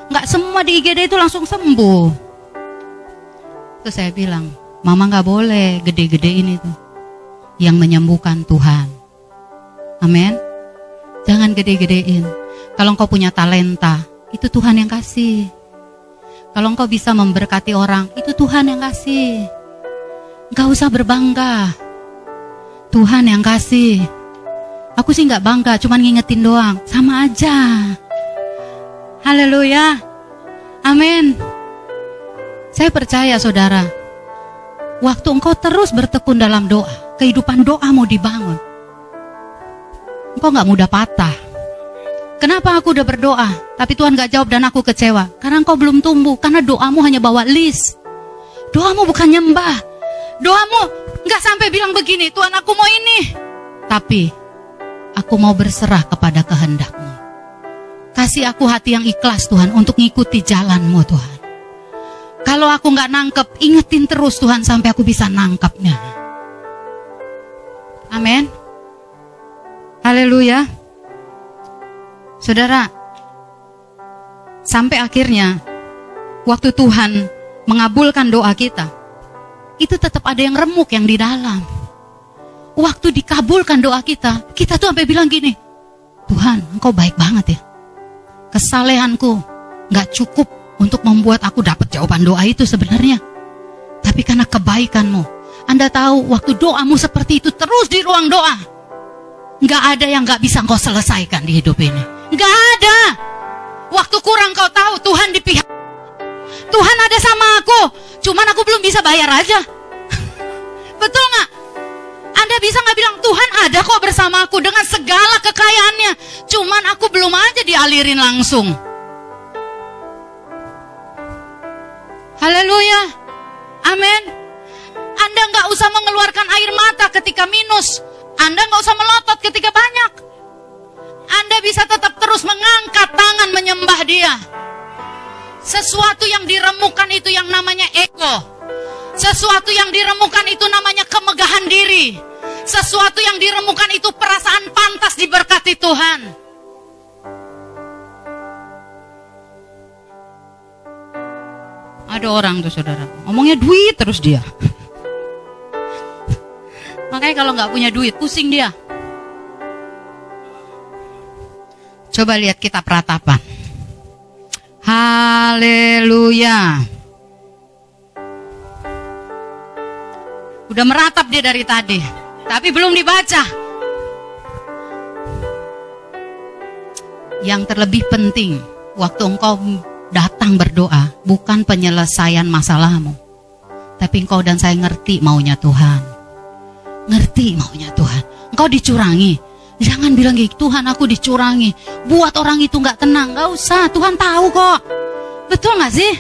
Nggak semua di IGD itu langsung sembuh. Terus saya bilang, Mama nggak boleh gede-gedein itu. Yang menyembuhkan Tuhan. Amin. Jangan gede-gedein. Kalau engkau punya talenta, itu Tuhan yang kasih. Kalau engkau bisa memberkati orang, itu Tuhan yang kasih. Gak usah berbangga. Tuhan yang kasih. Aku sih nggak bangga, cuman ngingetin doang. Sama aja. Haleluya. Amin. Saya percaya saudara, Waktu engkau terus bertekun dalam doa, kehidupan doa mau dibangun. Engkau gak mudah patah. Kenapa aku udah berdoa, tapi Tuhan gak jawab dan aku kecewa? Karena engkau belum tumbuh, karena doamu hanya bawa list. Doamu bukan nyembah. Doamu gak sampai bilang begini, Tuhan aku mau ini. Tapi, aku mau berserah kepada kehendakmu. Kasih aku hati yang ikhlas Tuhan untuk ngikuti jalanmu Tuhan. Kalau aku nggak nangkep, ingetin terus Tuhan sampai aku bisa nangkepnya. Amin. Haleluya. Saudara, sampai akhirnya waktu Tuhan mengabulkan doa kita, itu tetap ada yang remuk yang di dalam. Waktu dikabulkan doa kita, kita tuh sampai bilang gini, Tuhan, engkau baik banget ya. Kesalehanku nggak cukup untuk membuat aku dapat jawaban doa itu sebenarnya. Tapi karena kebaikanmu, Anda tahu waktu doamu seperti itu terus di ruang doa. Nggak ada yang nggak bisa kau selesaikan di hidup ini. Nggak ada. Waktu kurang kau tahu Tuhan di pihak. Tuhan ada sama aku. Cuman aku belum bisa bayar aja. Betul nggak? Anda bisa nggak bilang Tuhan ada kok bersama aku dengan segala kekayaannya. Cuman aku belum aja dialirin langsung. Haleluya. Amin. Anda nggak usah mengeluarkan air mata ketika minus. Anda nggak usah melotot ketika banyak. Anda bisa tetap terus mengangkat tangan menyembah dia. Sesuatu yang diremukan itu yang namanya ego. Sesuatu yang diremukan itu namanya kemegahan diri. Sesuatu yang diremukan itu perasaan pantas diberkati Tuhan. Ada orang tuh saudara, ngomongnya duit terus dia. Makanya kalau nggak punya duit, pusing dia. Coba lihat kita peratapan. Haleluya. Udah meratap dia dari tadi, tapi belum dibaca. Yang terlebih penting, waktu engkau datang berdoa, bukan penyelesaian masalahmu. Tapi engkau dan saya ngerti maunya Tuhan. Ngerti maunya Tuhan. Engkau dicurangi. Jangan bilang gitu, Tuhan aku dicurangi. Buat orang itu nggak tenang. Gak usah, Tuhan tahu kok. Betul nggak sih?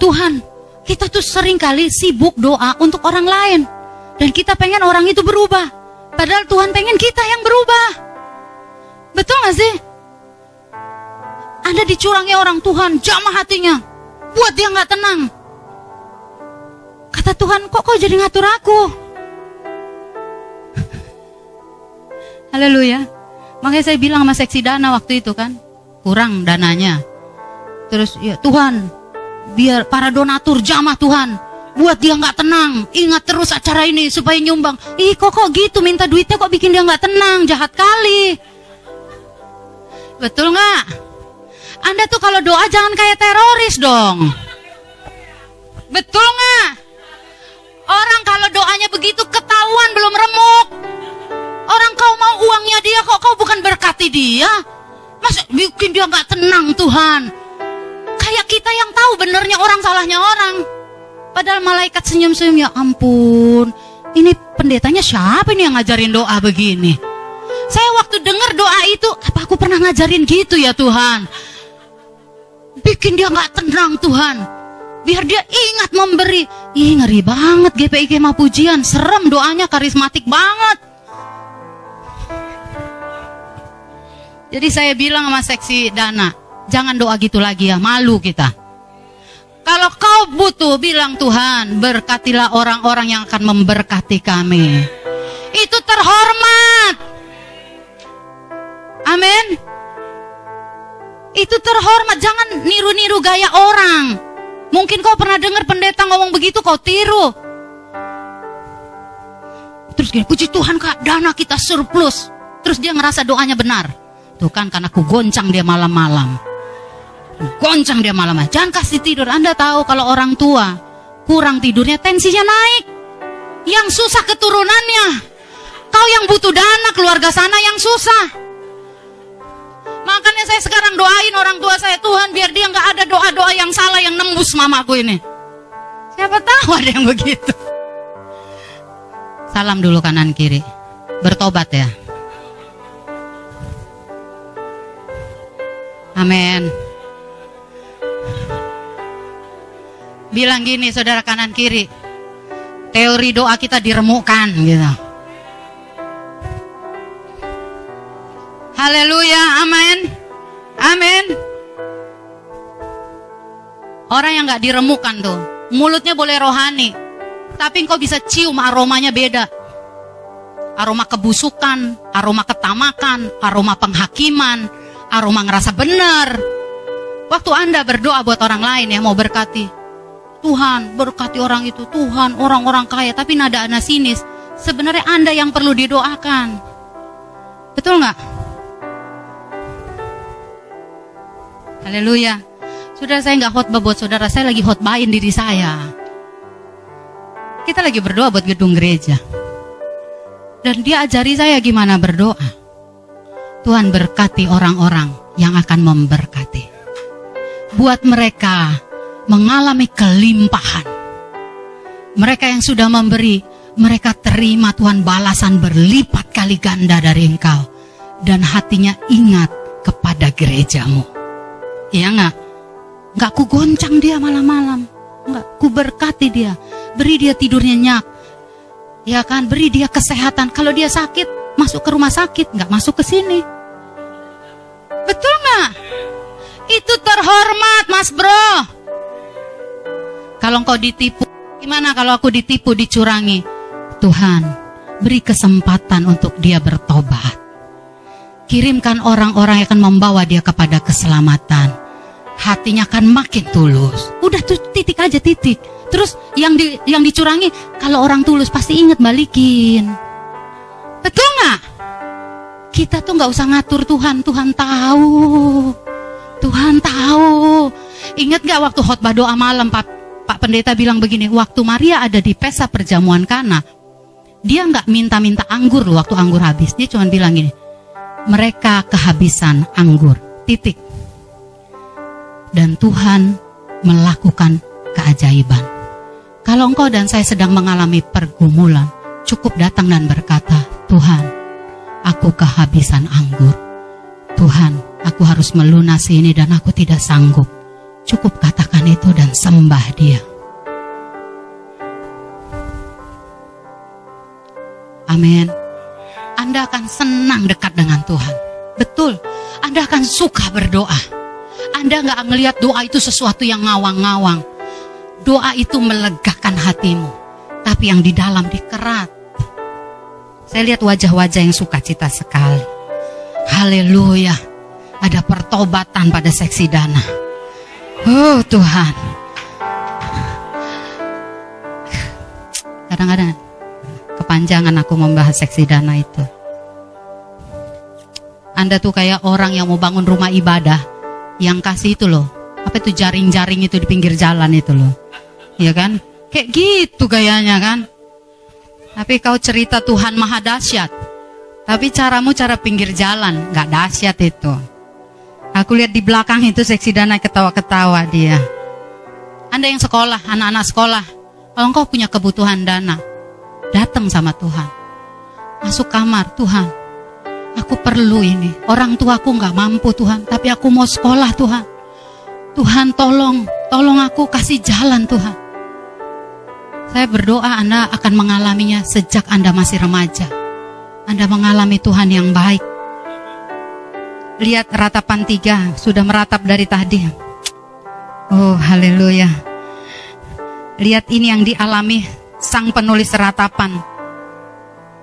Tuhan, kita tuh sering kali sibuk doa untuk orang lain. Dan kita pengen orang itu berubah. Padahal Tuhan pengen kita yang berubah. Betul gak sih? Anda dicurangi orang Tuhan, jamah hatinya. Buat dia gak tenang. Kata Tuhan, kok kau jadi ngatur aku? Haleluya. Makanya saya bilang sama seksi dana waktu itu kan. Kurang dananya. Terus ya Tuhan, biar para donatur jamah Tuhan buat dia nggak tenang. Ingat terus acara ini supaya nyumbang. Ih kok kok gitu? Minta duitnya kok bikin dia nggak tenang? Jahat kali. Betul nggak? Anda tuh kalau doa jangan kayak teroris dong. Betul nggak? Orang kalau doanya begitu ketahuan belum remuk. Orang kau mau uangnya dia kok kau bukan berkati dia? Masa bikin dia nggak tenang Tuhan? Kayak kita yang tahu benernya orang salahnya orang. Padahal malaikat senyum-senyum ya ampun. Ini pendetanya siapa nih yang ngajarin doa begini? Saya waktu dengar doa itu, apa aku pernah ngajarin gitu ya Tuhan? Bikin dia nggak tenang Tuhan. Biar dia ingat memberi. Ih ngeri banget GPI Kemah Pujian. Serem doanya karismatik banget. Jadi saya bilang sama seksi dana, Jangan doa gitu lagi ya, malu kita. Kalau kau butuh, bilang Tuhan, berkatilah orang-orang yang akan memberkati kami. Itu terhormat. Amin. Itu terhormat, jangan niru-niru gaya orang. Mungkin kau pernah dengar pendeta ngomong begitu, kau tiru. Terus gini, puji Tuhan kak, dana kita surplus. Terus dia ngerasa doanya benar. Tuh kan, karena aku goncang dia malam-malam. Goncang dia malam Jangan kasih tidur. Anda tahu kalau orang tua kurang tidurnya tensinya naik. Yang susah keturunannya. Kau yang butuh dana keluarga sana yang susah. Makanya saya sekarang doain orang tua saya Tuhan biar dia nggak ada doa-doa yang salah yang nembus mamaku ini. Siapa tahu ada yang begitu. Salam dulu kanan kiri. Bertobat ya. Amin. Bilang gini saudara kanan kiri teori doa kita diremukkan gitu. Haleluya amin amin orang yang nggak diremukkan tuh mulutnya boleh rohani tapi engkau bisa cium aromanya beda. Aroma kebusukan aroma ketamakan aroma penghakiman aroma ngerasa benar. Waktu anda berdoa buat orang lain yang mau berkati Tuhan berkati orang itu, Tuhan orang-orang kaya, tapi nada anda sinis. Sebenarnya anda yang perlu didoakan. Betul nggak? Haleluya. Saudara saya nggak khotbah buat saudara, saya lagi khotbahin diri saya. Kita lagi berdoa buat gedung gereja. Dan dia ajari saya gimana berdoa. Tuhan berkati orang-orang yang akan memberkati. Buat mereka mengalami kelimpahan. Mereka yang sudah memberi, mereka terima Tuhan balasan berlipat kali ganda dari engkau. Dan hatinya ingat kepada gerejamu. Iya enggak? Enggak ku goncang dia malam-malam. Enggak, ku berkati dia. Beri dia tidur nyenyak. Ya kan, beri dia kesehatan. Kalau dia sakit, masuk ke rumah sakit, enggak masuk ke sini. Betul nggak? Itu terhormat, Mas Bro. Kalau engkau ditipu, gimana kalau aku ditipu, dicurangi? Tuhan, beri kesempatan untuk dia bertobat. Kirimkan orang-orang yang akan membawa dia kepada keselamatan. Hatinya akan makin tulus. Udah tuh titik aja titik. Terus yang di, yang dicurangi, kalau orang tulus pasti ingat balikin. Betul nggak? Kita tuh nggak usah ngatur Tuhan, Tuhan tahu. Tuhan tahu. Ingat nggak waktu khotbah doa malam Pak, Pak Pendeta bilang begini, waktu Maria ada di pesta perjamuan Kana, dia nggak minta-minta anggur loh waktu anggur habis. Dia cuma bilang gini, mereka kehabisan anggur. Titik. Dan Tuhan melakukan keajaiban. Kalau engkau dan saya sedang mengalami pergumulan, cukup datang dan berkata, Tuhan, aku kehabisan anggur. Tuhan, aku harus melunasi ini dan aku tidak sanggup. Cukup katakan itu dan sembah dia. Amin. Anda akan senang dekat dengan Tuhan. Betul, Anda akan suka berdoa. Anda nggak ngelihat doa itu sesuatu yang ngawang-ngawang. Doa itu melegakan hatimu. Tapi yang di dalam dikerat. Saya lihat wajah-wajah yang sukacita sekali. Haleluya. Ada pertobatan pada seksi dana. Oh Tuhan. Kadang-kadang kepanjangan aku membahas seksi dana itu. Anda tuh kayak orang yang mau bangun rumah ibadah yang kasih itu loh. Apa itu jaring-jaring itu di pinggir jalan itu loh. Ya kan? Kayak gitu gayanya kan? Tapi kau cerita Tuhan maha dahsyat. Tapi caramu cara pinggir jalan, nggak dahsyat itu. Aku lihat di belakang itu seksi dana ketawa-ketawa dia. Anda yang sekolah, anak-anak sekolah, kalau engkau punya kebutuhan dana, datang sama Tuhan. Masuk kamar, Tuhan, aku perlu ini. Orang tuaku nggak mampu Tuhan, tapi aku mau sekolah Tuhan. Tuhan tolong, tolong aku kasih jalan Tuhan. Saya berdoa Anda akan mengalaminya sejak Anda masih remaja. Anda mengalami Tuhan yang baik. Lihat ratapan tiga, sudah meratap dari tadi. Oh, haleluya. Lihat ini yang dialami sang penulis ratapan.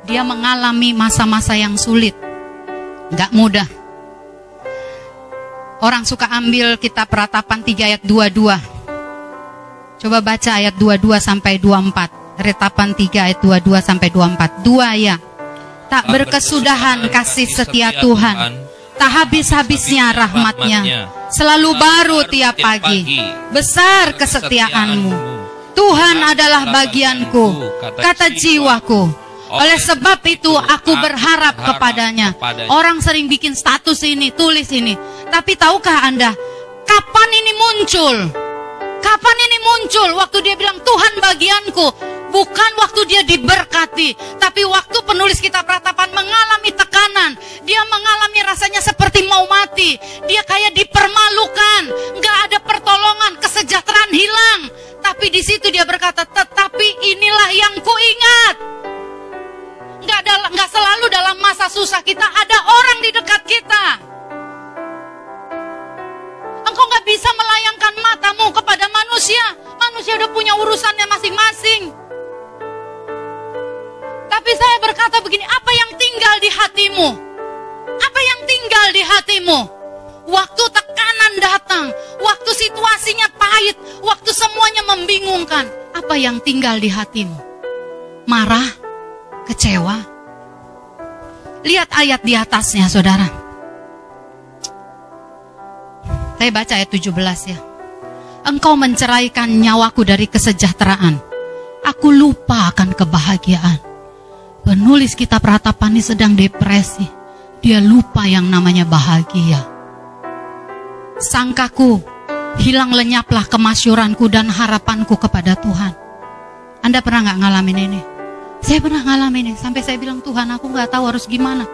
Dia mengalami masa-masa yang sulit. Gak mudah. Orang suka ambil kitab ratapan 3 ayat 22. Coba baca ayat 22 sampai 24. Ratapan 3 ayat 22 sampai 24. Dua ya. Tak berkesudahan kasih setia Tuhan. Tak habis-habisnya rahmatnya. Selalu baru tiap pagi. Besar kesetiaanmu. Tuhan adalah bagianku, kata jiwaku. Oleh sebab itu aku berharap kepadanya. Orang sering bikin status ini, tulis ini. Tapi tahukah Anda, kapan ini muncul? Kapan ini muncul? Waktu dia bilang Tuhan bagianku. Bukan waktu dia diberkati, tapi waktu penulis kitab ratapan mengalami tekanan, dia mengalami rasanya seperti mau mati, dia kayak dipermalukan, nggak ada pertolongan, kesejahteraan hilang. Tapi di situ dia berkata, tetapi inilah yang kuingat. Nggak, dalam, nggak selalu dalam masa susah kita ada orang manusia. Manusia udah punya urusannya masing-masing. Tapi saya berkata begini, apa yang tinggal di hatimu? Apa yang tinggal di hatimu? Waktu tekanan datang, waktu situasinya pahit, waktu semuanya membingungkan, apa yang tinggal di hatimu? Marah, kecewa. Lihat ayat di atasnya, saudara. Saya baca ayat 17 ya. Engkau menceraikan nyawaku dari kesejahteraan. Aku lupa akan kebahagiaan. Penulis kitab ratapan ini sedang depresi. Dia lupa yang namanya bahagia. Sangkaku, hilang lenyaplah kemasyuranku dan harapanku kepada Tuhan. Anda pernah nggak ngalamin ini? Saya pernah ngalamin ini. Sampai saya bilang, Tuhan aku nggak tahu harus gimana.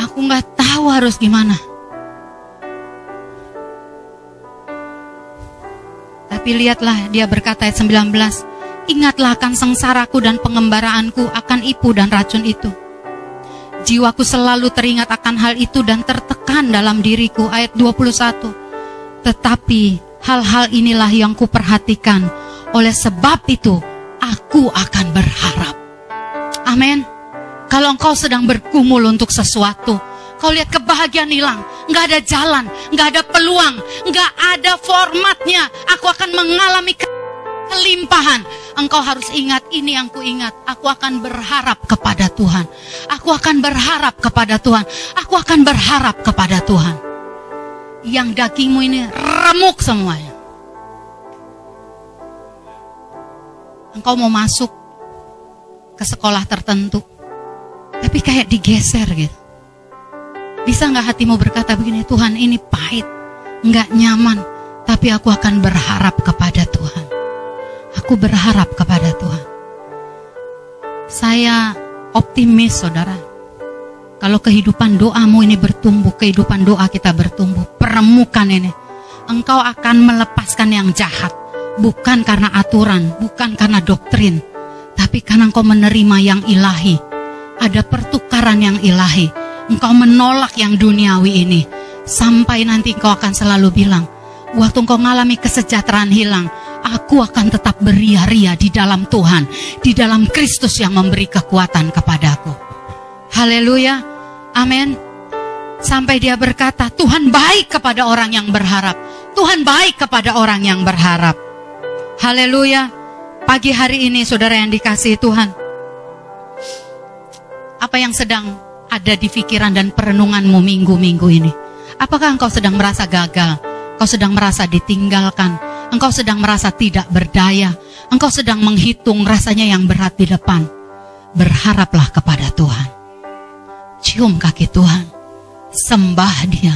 Aku nggak tahu harus gimana. Tapi lihatlah dia berkata ayat 19, Ingatlah akan sengsaraku dan pengembaraanku akan ipu dan racun itu. Jiwaku selalu teringat akan hal itu dan tertekan dalam diriku ayat 21. Tetapi hal-hal inilah yang kuperhatikan. Oleh sebab itu aku akan berharap. Amin. Kalau engkau sedang bergumul untuk sesuatu, Kau lihat kebahagiaan hilang, nggak ada jalan, nggak ada peluang, nggak ada formatnya. Aku akan mengalami kelimpahan. Engkau harus ingat ini yang ku ingat. Aku akan berharap kepada Tuhan. Aku akan berharap kepada Tuhan. Aku akan berharap kepada Tuhan. Yang dagingmu ini remuk semuanya. Engkau mau masuk ke sekolah tertentu. Tapi kayak digeser gitu bisa nggak hatimu berkata begini, Tuhan ini pahit, nggak nyaman, tapi aku akan berharap kepada Tuhan. Aku berharap kepada Tuhan. Saya optimis, saudara. Kalau kehidupan doamu ini bertumbuh, kehidupan doa kita bertumbuh, permukan ini, engkau akan melepaskan yang jahat, bukan karena aturan, bukan karena doktrin, tapi karena engkau menerima yang ilahi. Ada pertukaran yang ilahi engkau menolak yang duniawi ini. Sampai nanti engkau akan selalu bilang, waktu engkau mengalami kesejahteraan hilang, aku akan tetap beria-ria di dalam Tuhan, di dalam Kristus yang memberi kekuatan kepadaku. Haleluya, amin. Sampai dia berkata, Tuhan baik kepada orang yang berharap. Tuhan baik kepada orang yang berharap. Haleluya. Pagi hari ini saudara yang dikasih Tuhan. Apa yang sedang ada di pikiran dan perenunganmu minggu-minggu ini? Apakah engkau sedang merasa gagal? Engkau sedang merasa ditinggalkan? Engkau sedang merasa tidak berdaya? Engkau sedang menghitung rasanya yang berat di depan? Berharaplah kepada Tuhan. Cium kaki Tuhan. Sembah dia.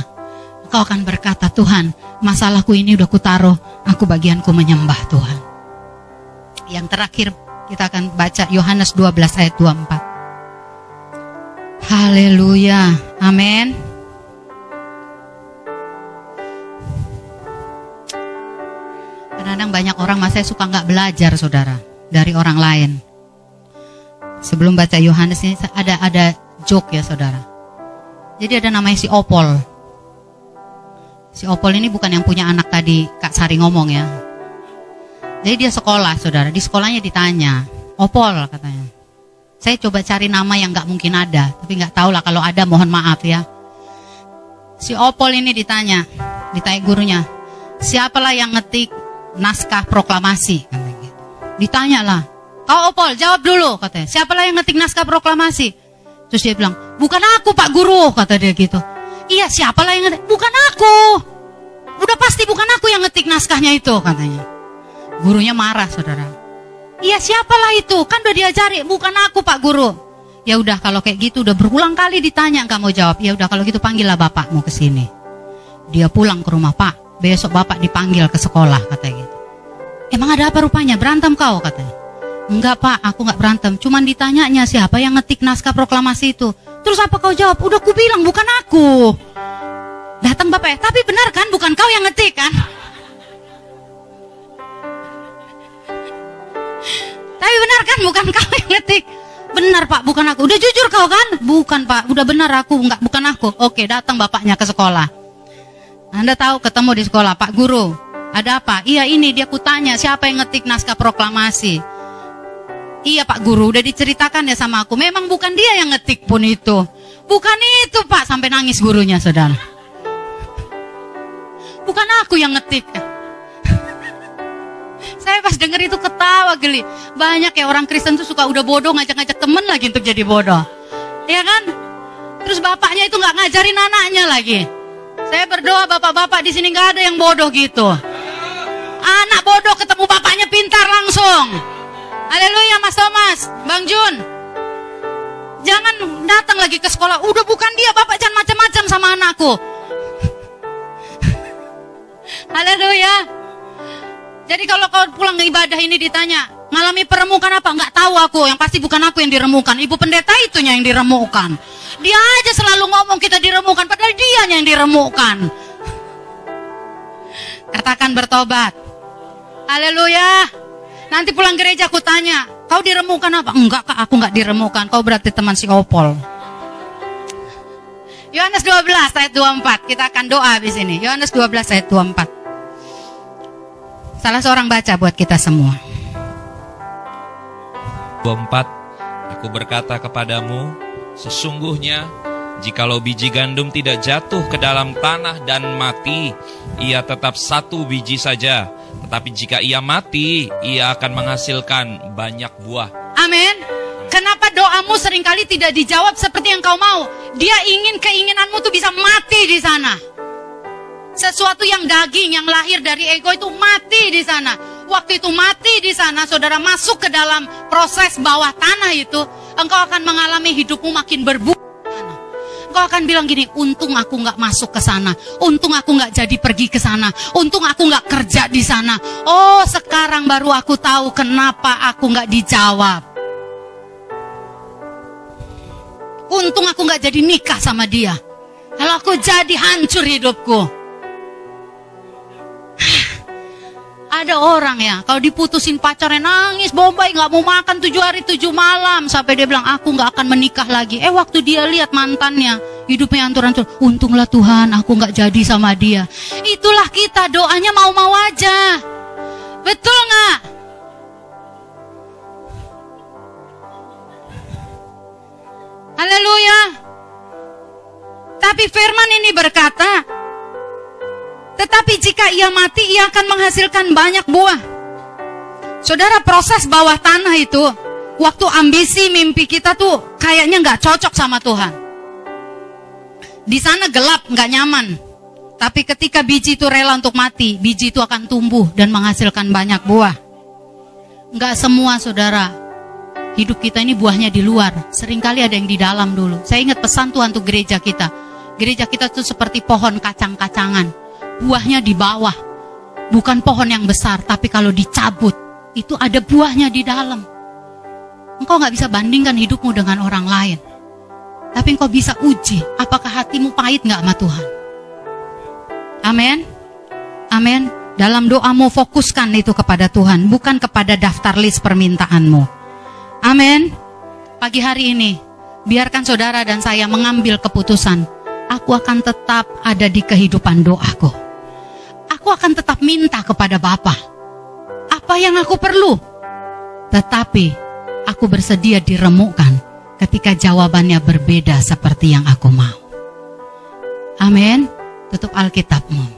Engkau akan berkata, Tuhan, masalahku ini udah kutaruh, aku bagianku menyembah Tuhan. Yang terakhir kita akan baca Yohanes 12 ayat 24. Haleluya. Amin. Kadang-kadang banyak orang masa suka nggak belajar, saudara, dari orang lain. Sebelum baca Yohanes ini ada ada joke ya, saudara. Jadi ada namanya si Opol. Si Opol ini bukan yang punya anak tadi Kak Sari ngomong ya. Jadi dia sekolah, saudara. Di sekolahnya ditanya, Opol katanya. Saya coba cari nama yang nggak mungkin ada, tapi nggak tahu lah kalau ada mohon maaf ya. Si Opol ini ditanya, ditanya gurunya, siapalah yang ngetik naskah proklamasi? Gitu. Ditanya lah, kau Opol jawab dulu katanya, siapalah yang ngetik naskah proklamasi? Terus dia bilang, bukan aku Pak Guru, kata dia gitu. Iya siapalah yang ngetik? Bukan aku. Udah pasti bukan aku yang ngetik naskahnya itu katanya. Gurunya marah saudara. Iya siapalah itu? Kan udah diajari, bukan aku Pak Guru. Ya udah kalau kayak gitu udah berulang kali ditanya nggak mau jawab. Ya udah kalau gitu panggillah bapakmu ke sini. Dia pulang ke rumah Pak. Besok bapak dipanggil ke sekolah katanya gitu. Emang ada apa rupanya? Berantem kau katanya. Enggak pak, aku nggak berantem. Cuman ditanyanya siapa yang ngetik naskah proklamasi itu. Terus apa kau jawab? Udah ku bilang bukan aku. Datang bapak ya, tapi benar kan bukan kau yang ngetik kan? Tapi benar kan bukan kau yang ngetik. Benar pak, bukan aku. Udah jujur kau kan? Bukan pak, udah benar aku, enggak bukan aku. Oke, datang bapaknya ke sekolah. Anda tahu ketemu di sekolah, Pak Guru. Ada apa? Iya ini dia kutanya siapa yang ngetik naskah proklamasi. Iya Pak Guru, udah diceritakan ya sama aku. Memang bukan dia yang ngetik pun itu. Bukan itu Pak, sampai nangis gurunya saudara. Bukan aku yang ngetik. Saya pas denger itu ketawa geli. Banyak ya orang Kristen tuh suka udah bodoh ngajak-ngajak temen lagi untuk jadi bodoh. Ya kan? Terus bapaknya itu nggak ngajarin anaknya lagi. Saya berdoa bapak-bapak di sini nggak ada yang bodoh gitu. Anak bodoh ketemu bapaknya pintar langsung. Haleluya Mas Thomas, Bang Jun. Jangan datang lagi ke sekolah. Udah bukan dia, bapak jangan macam-macam sama anakku. Haleluya. Jadi kalau kau pulang ibadah ini ditanya, ngalami peremukan apa? Enggak tahu aku, yang pasti bukan aku yang diremukan. Ibu pendeta itunya yang diremukan. Dia aja selalu ngomong kita diremukan, padahal dia yang diremukan. Katakan bertobat. Haleluya. Nanti pulang gereja aku tanya, kau diremukan apa? Enggak kak, aku enggak diremukan. Kau berarti teman si Opol. Yohanes 12 ayat 24. Kita akan doa habis ini. Yohanes 12 ayat 24. Salah seorang baca buat kita semua. 24 Aku berkata kepadamu, sesungguhnya jikalau biji gandum tidak jatuh ke dalam tanah dan mati, ia tetap satu biji saja. Tetapi jika ia mati, ia akan menghasilkan banyak buah. Amin. Kenapa doamu sering kali tidak dijawab seperti yang kau mau? Dia ingin keinginanmu tuh bisa mati di sana. Sesuatu yang daging, yang lahir dari ego itu mati di sana. Waktu itu mati di sana, saudara masuk ke dalam proses bawah tanah itu, engkau akan mengalami hidupmu makin berbuah. Engkau akan bilang gini, untung aku nggak masuk ke sana, untung aku nggak jadi pergi ke sana, untung aku nggak kerja di sana. Oh, sekarang baru aku tahu kenapa aku nggak dijawab. Untung aku nggak jadi nikah sama dia. Kalau aku jadi hancur hidupku. Ada orang ya, kalau diputusin pacarnya nangis, bombay, nggak mau makan tujuh hari tujuh malam. Sampai dia bilang, aku nggak akan menikah lagi. Eh waktu dia lihat mantannya, hidupnya antur-antur. Untunglah Tuhan, aku nggak jadi sama dia. Itulah kita, doanya mau-mau aja. Betul nggak? Haleluya. Tapi firman ini berkata, tetapi jika ia mati, ia akan menghasilkan banyak buah. Saudara, proses bawah tanah itu, waktu ambisi mimpi kita tuh kayaknya nggak cocok sama Tuhan. Di sana gelap, nggak nyaman. Tapi ketika biji itu rela untuk mati, biji itu akan tumbuh dan menghasilkan banyak buah. Nggak semua saudara, hidup kita ini buahnya di luar. Seringkali ada yang di dalam dulu. Saya ingat pesan Tuhan untuk gereja kita. Gereja kita tuh seperti pohon kacang-kacangan buahnya di bawah. Bukan pohon yang besar, tapi kalau dicabut, itu ada buahnya di dalam. Engkau nggak bisa bandingkan hidupmu dengan orang lain. Tapi engkau bisa uji, apakah hatimu pahit nggak sama Tuhan. Amin. Amin. Dalam doamu fokuskan itu kepada Tuhan, bukan kepada daftar list permintaanmu. Amin. Pagi hari ini, biarkan saudara dan saya mengambil keputusan. Aku akan tetap ada di kehidupan doaku aku akan tetap minta kepada Bapa. Apa yang aku perlu? Tetapi aku bersedia diremukkan ketika jawabannya berbeda seperti yang aku mau. Amin. Tutup Alkitabmu.